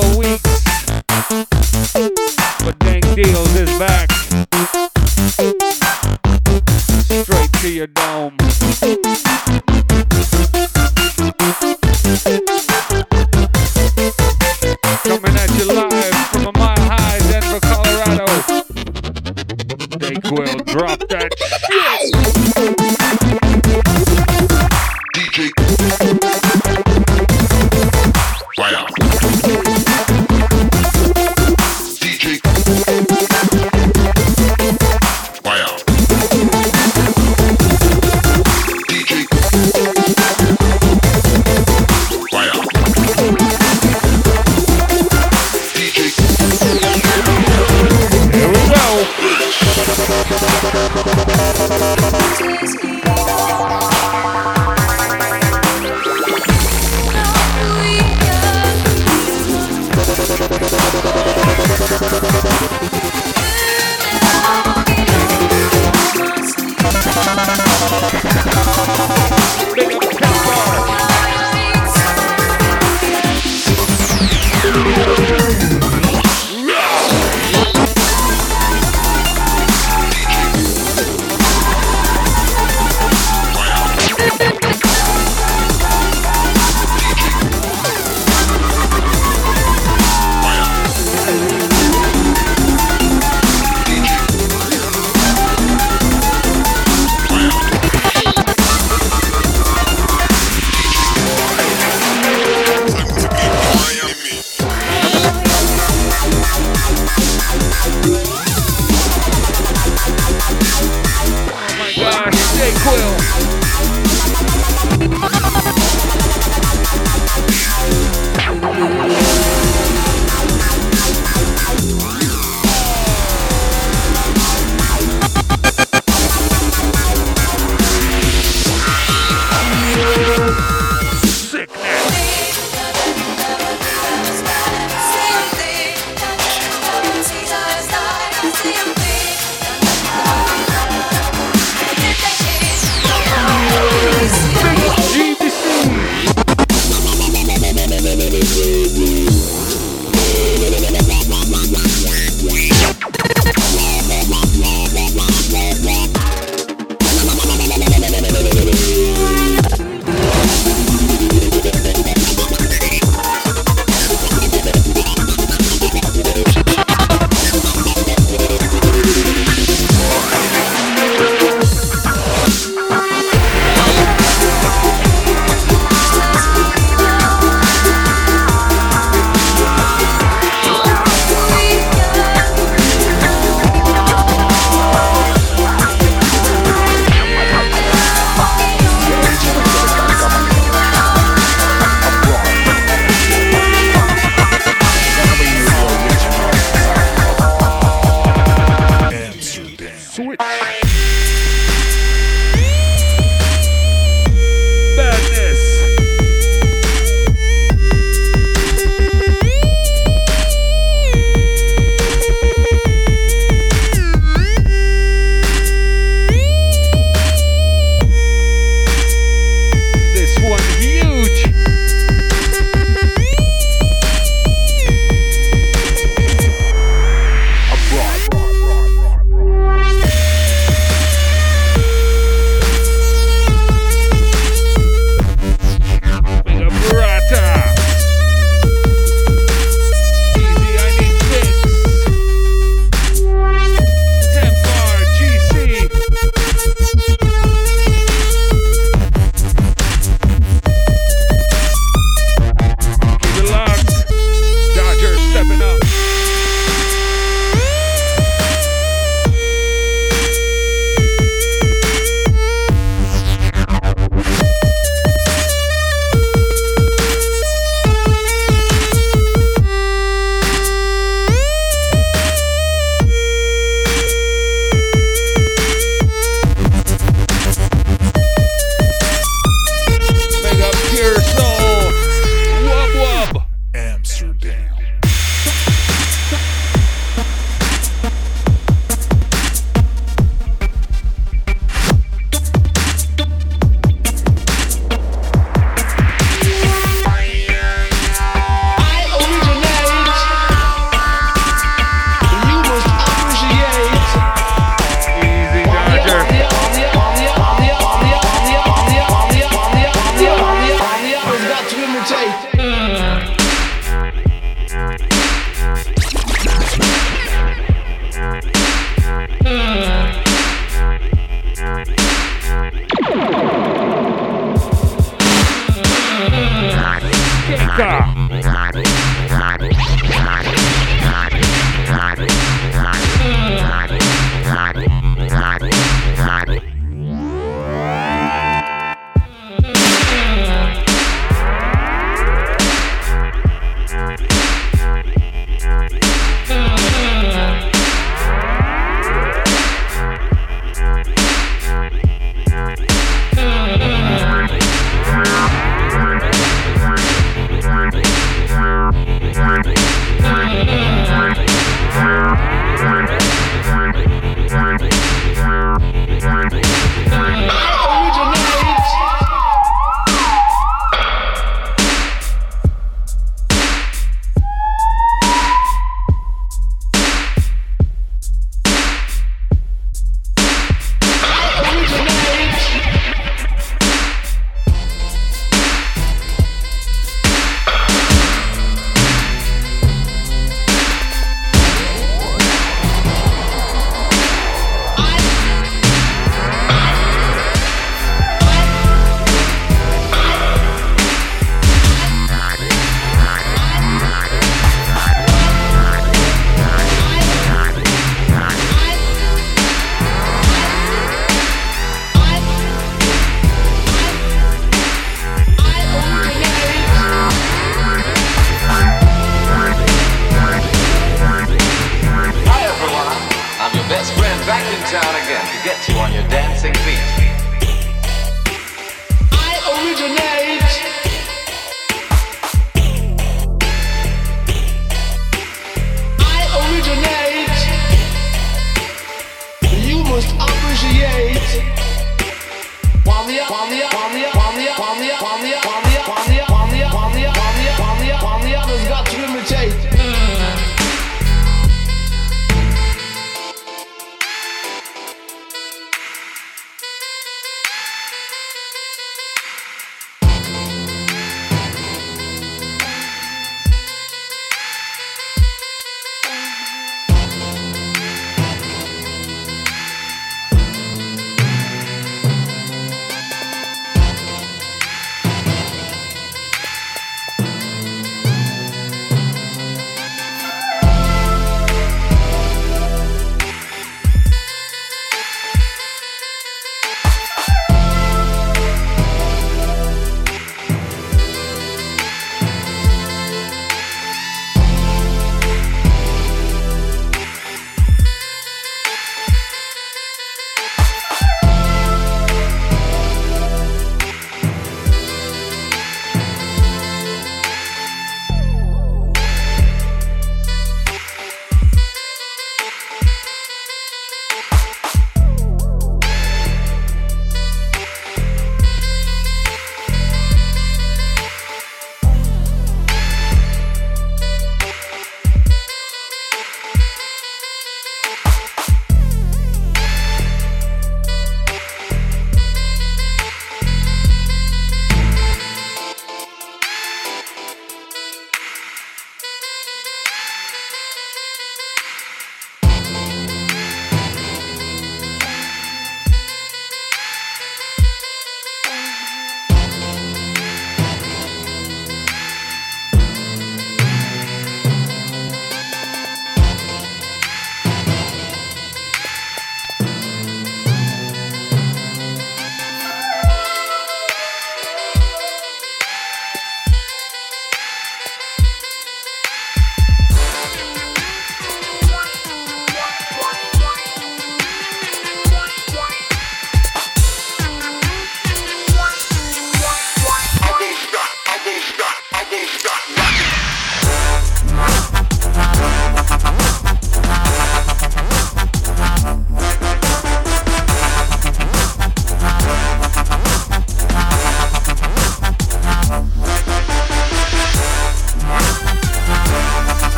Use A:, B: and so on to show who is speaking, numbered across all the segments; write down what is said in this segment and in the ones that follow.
A: Couple weeks, but Dank Deals is back. Straight to your dome. Coming at you live from a mile high Denver, Colorado. Dayquil, drop that shit.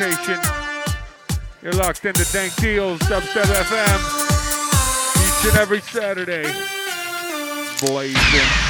A: Rotation. You're locked into Dank Deals, Dubstep FM. Each and every Saturday. Blazing.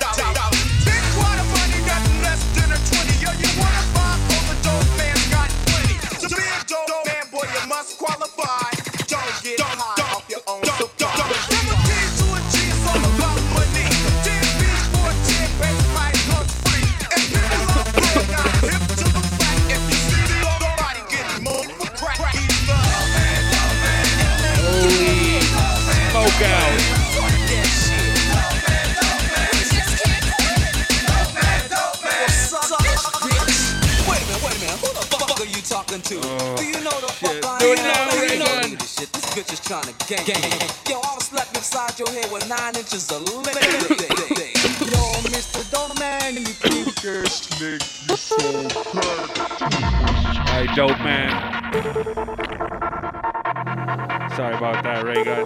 B: just
C: trying to gang gang. Yo, I'm slapping inside your head with nine inches of limit. Yo, Mr. Don't man, you pink ass you so
D: Hey, dope man. Sorry about that, Ray Gun.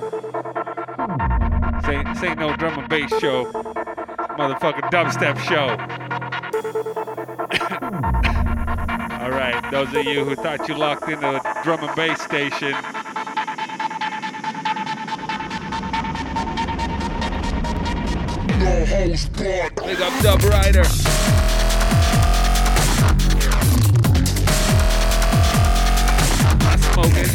D: Say, this ain't no drum and bass show. Motherfucking dubstep show. All right, those of you who thought you locked into a drum and bass station, host Big up Dub Rider. I'm smoking.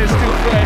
A: is
E: too fast.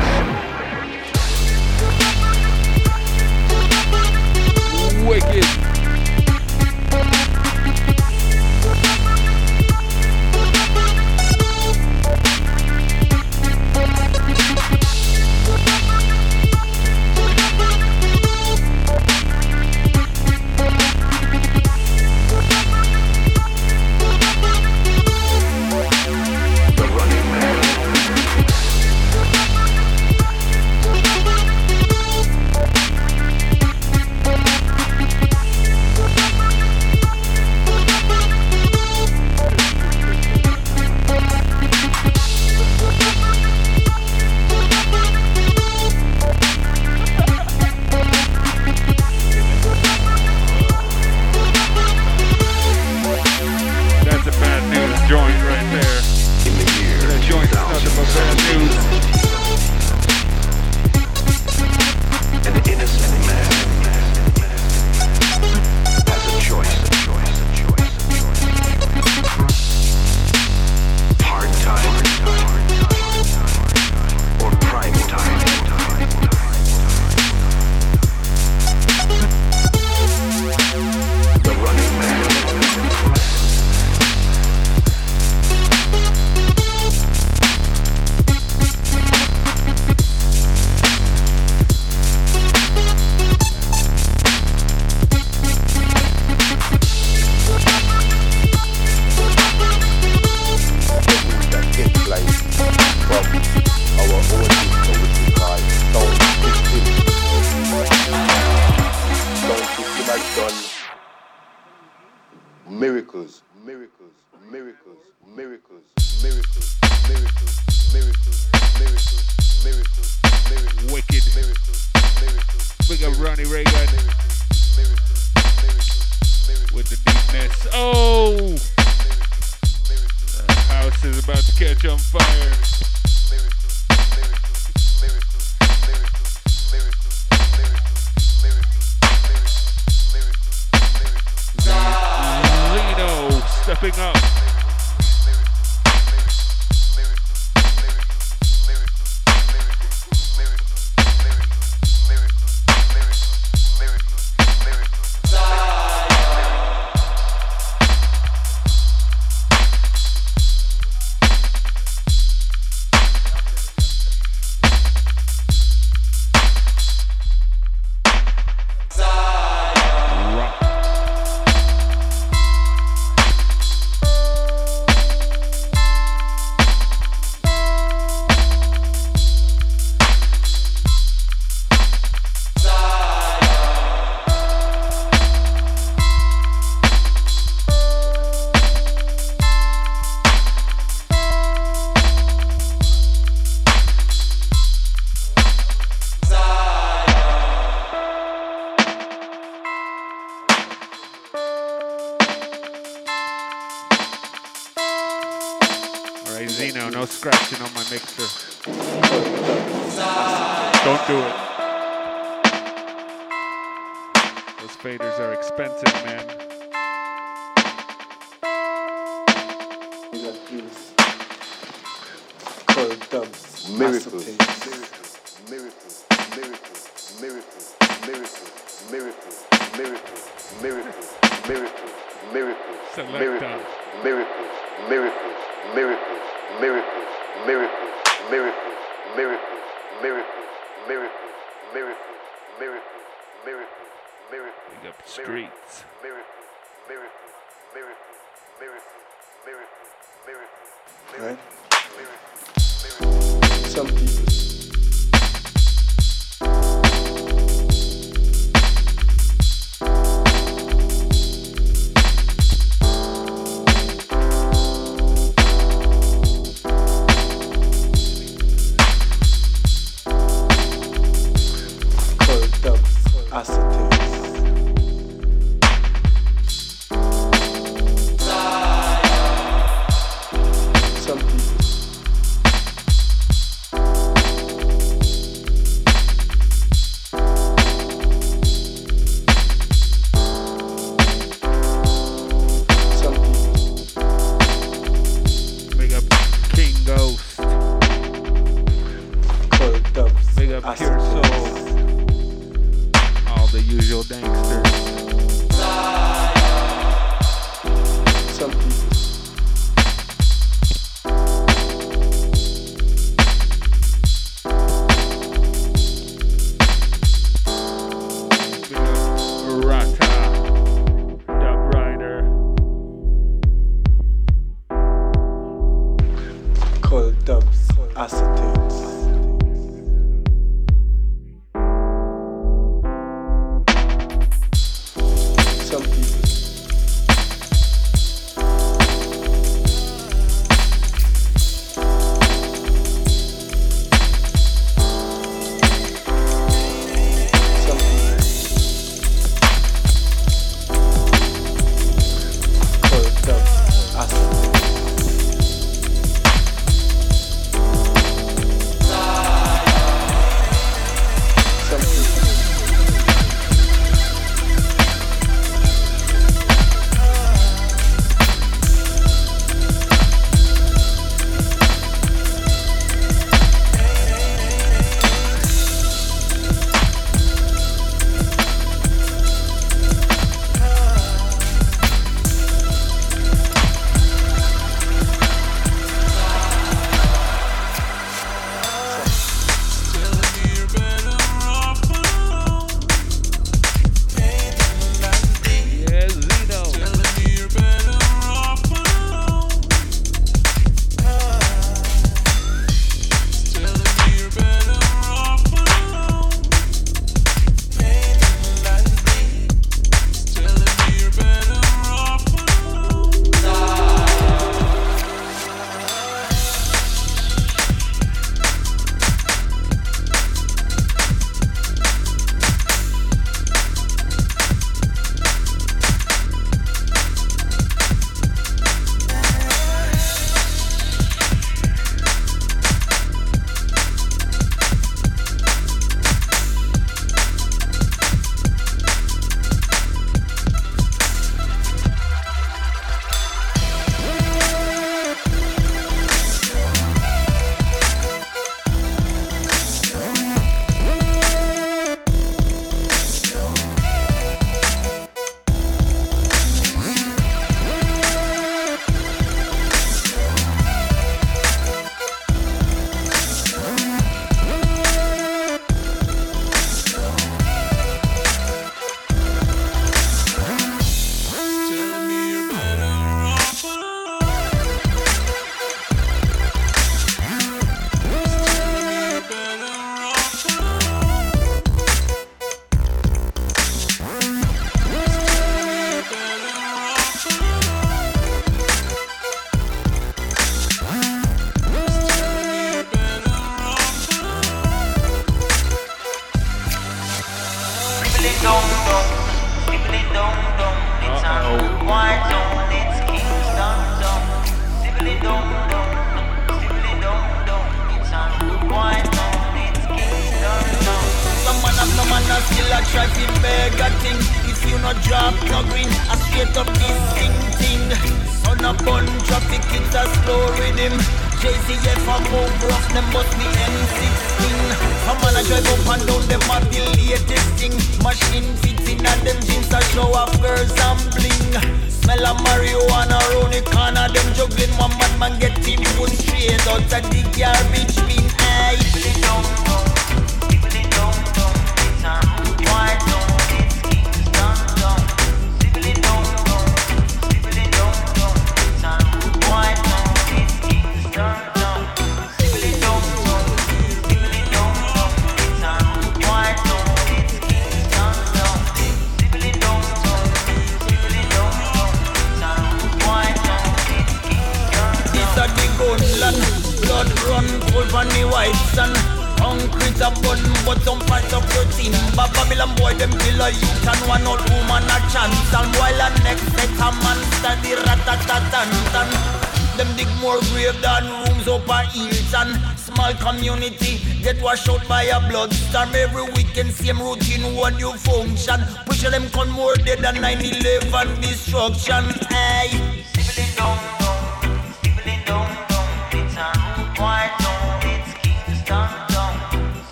E: More grave than rooms up a Hilton Small community. Get washed out by a bloodstorm. Every weekend same routine one new function. Push them con more dead than 9-11 destruction. Hey.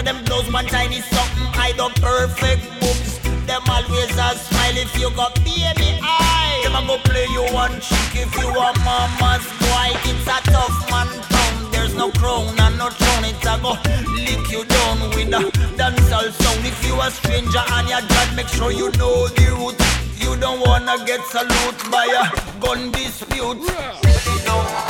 E: Under them blows one tiny something. Hide up perfect boobs Them always a smile if you got baby eye. Them a go play you one chick if you a mama's boy. It's a tough man town. There's no crown and no throne. It's a go lick you down with a dancehall sound. If you a stranger and your dad make sure you know the route. You don't wanna get salute by a gun dispute.
F: Show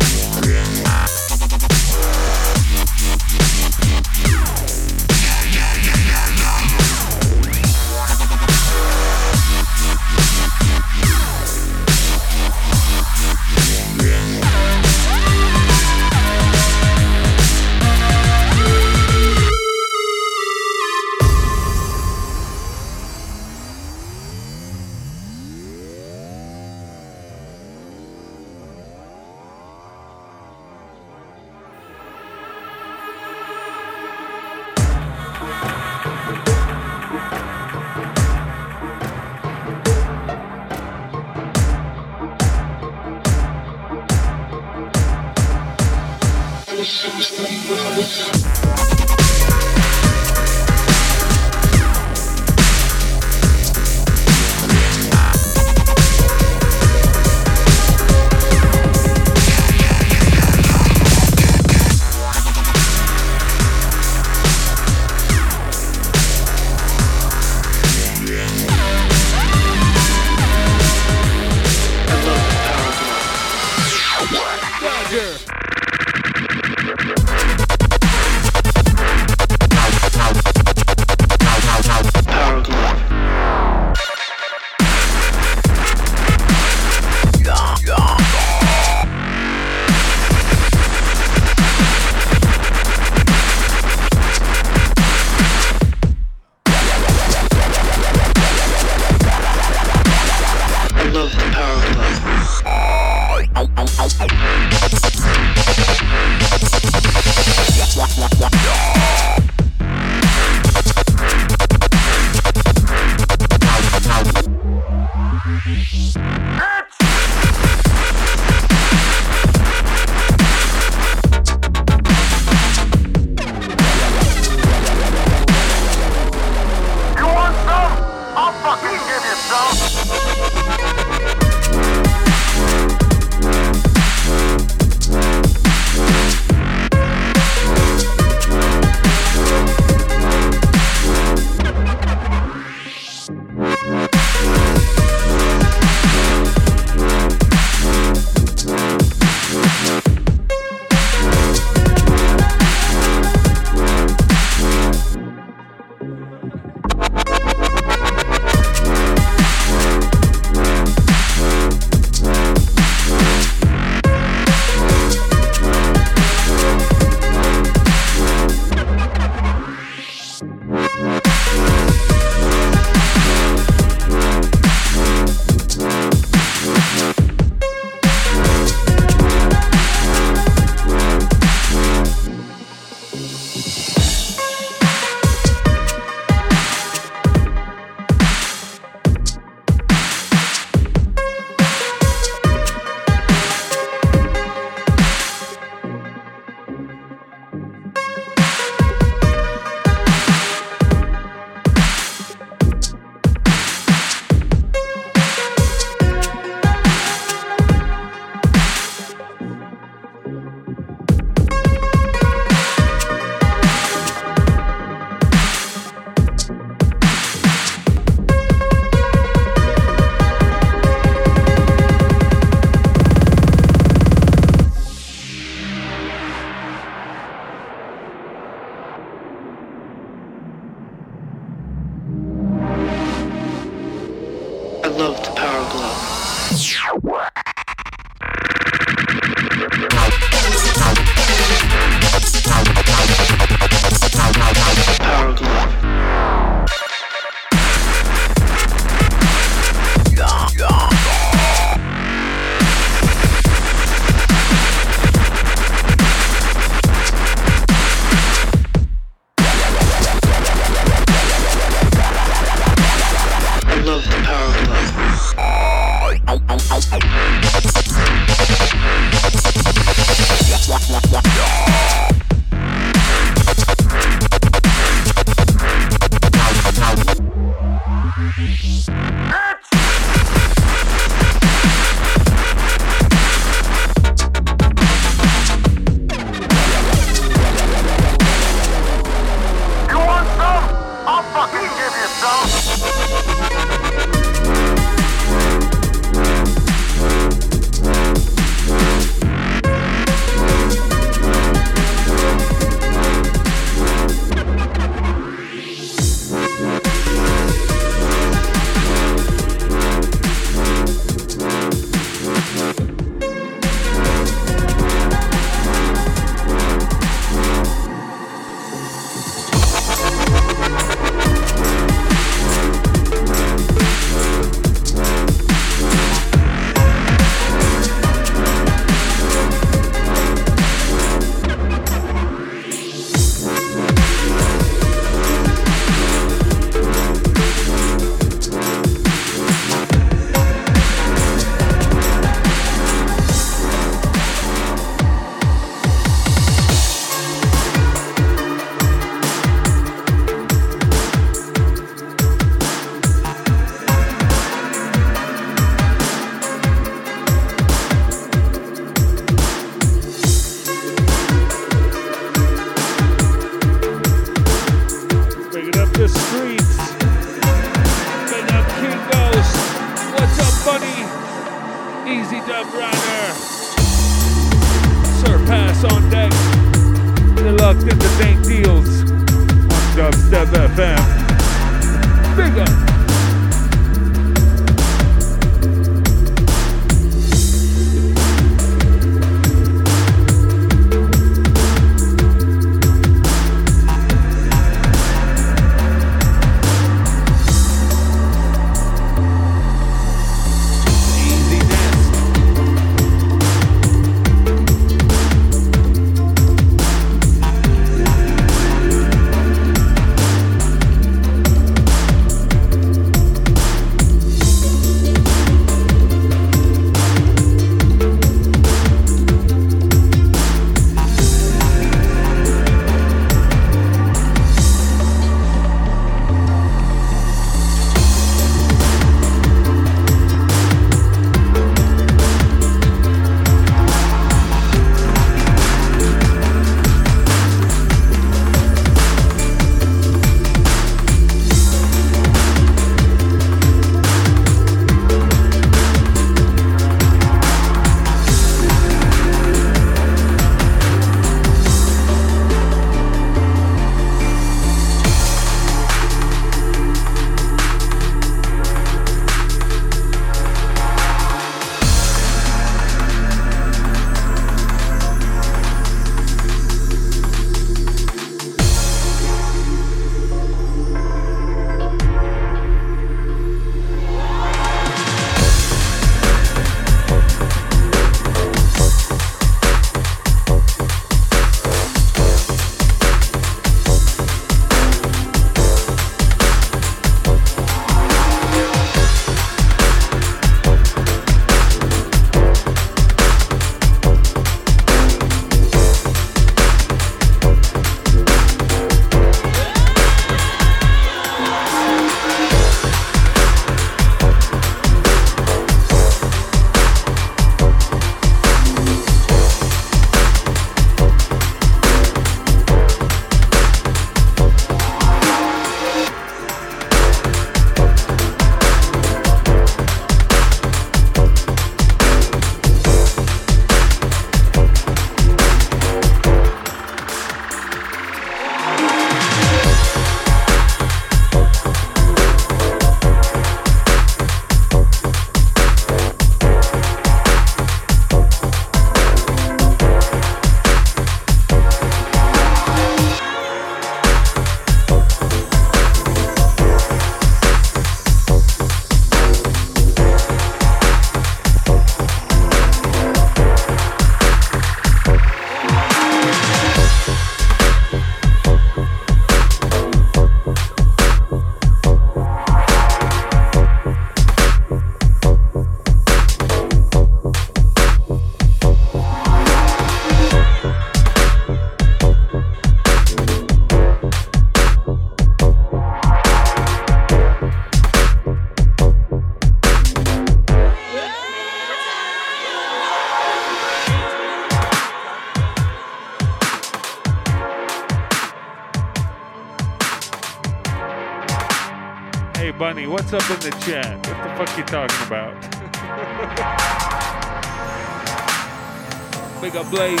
G: Bunny, what's up in the chat? What the fuck you talking about? Big up Blaze.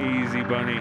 G: Easy, Bunny.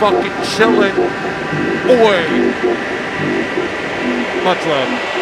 H: Fucking chilling. Boy. Much love.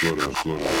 A: Down, slow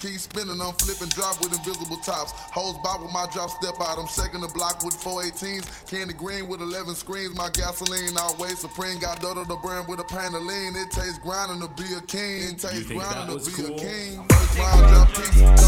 I: keep spinning, I'm flipping drop with invisible tops. Hoes bop with my drop step out, I'm shaking the block with 418s. Candy green with 11 screens, my gasoline always supreme. Got Dodo the brand with a pan. It tastes grinding to be a king. It
J: takes
I: grinding to be
J: cool?
I: a king. First drop piece.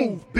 K: move, bitch,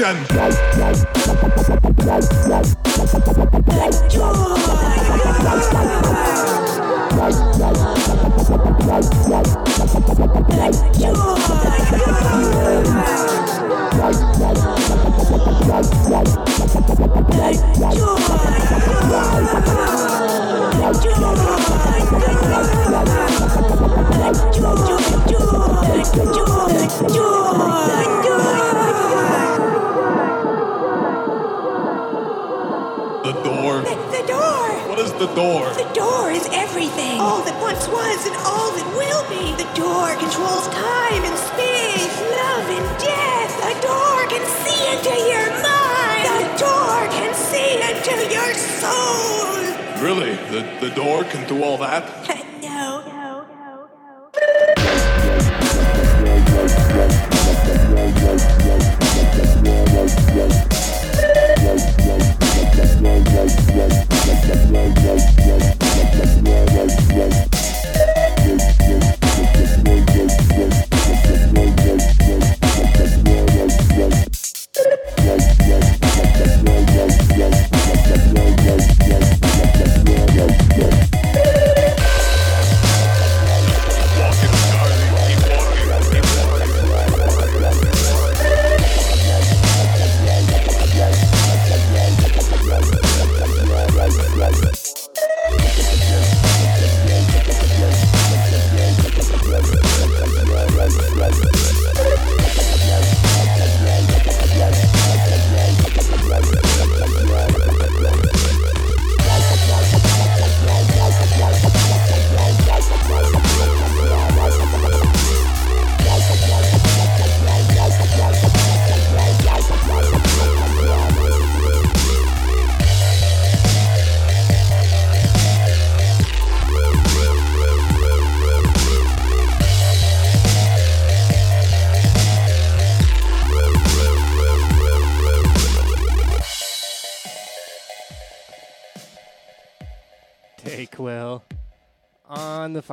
L: Action!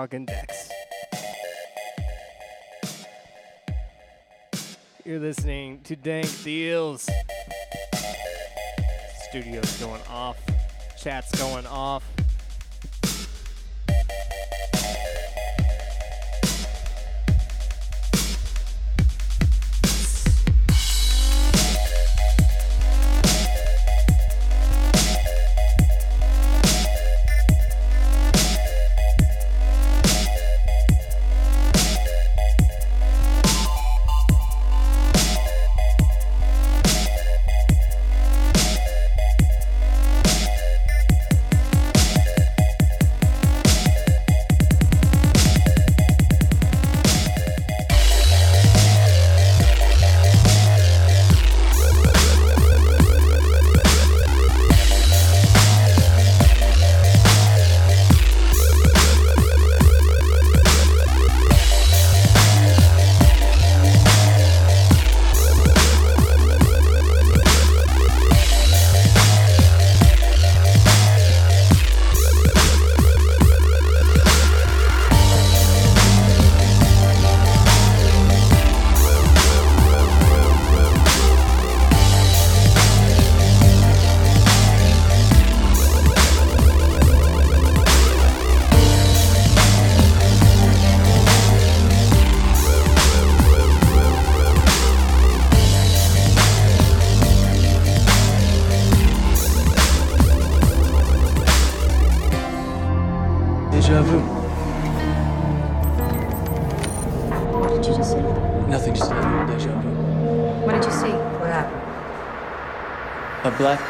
L: talking decks. You're listening to Dank Deals.
M: Studio's going off, chat's going off.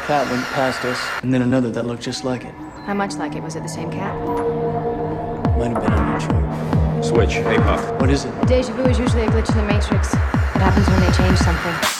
N: Cat went past us, and then another that looked just like it.
A: How much like it? Was it the same cat?
N: Might have been, I'm not sure.
O: Switch. Apoc.
N: What is it?
A: Deja vu is usually a glitch in the Matrix. It happens when they change something.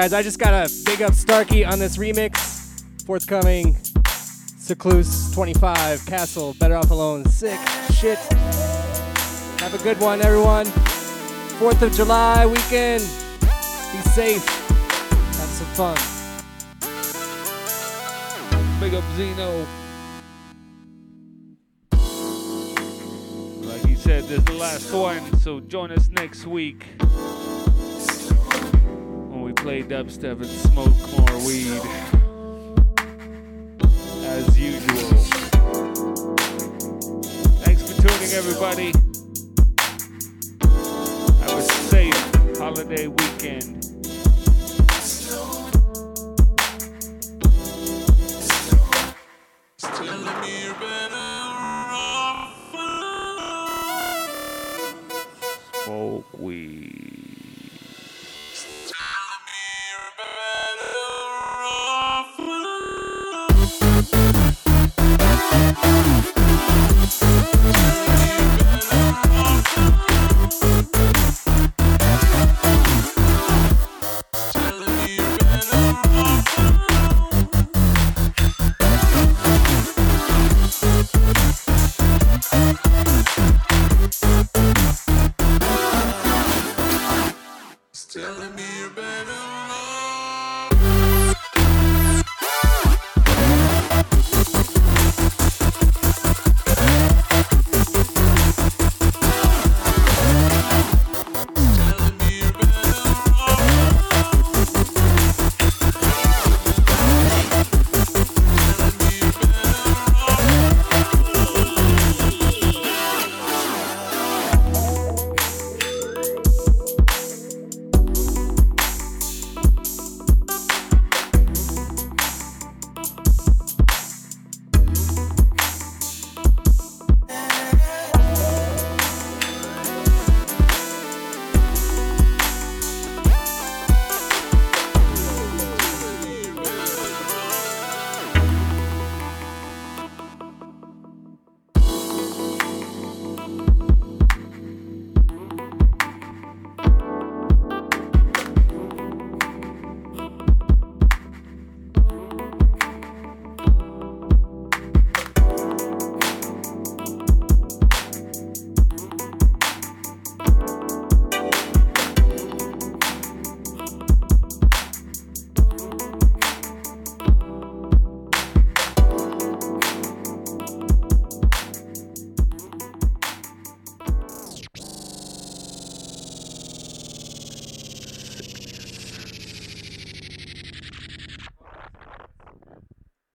M: Guys, I just got to big up Starkey on this remix. Forthcoming Secluse 25, Castle, Better Off Alone, sick shit. Have a good one, everyone. 4th of July weekend. Be safe. Have some fun.
A: Big up Zeno. Like he said, this is the last one, so join us next week play dubstep and smoke more weed. As usual. Thanks for tuning, everybody. Have a safe holiday weekend.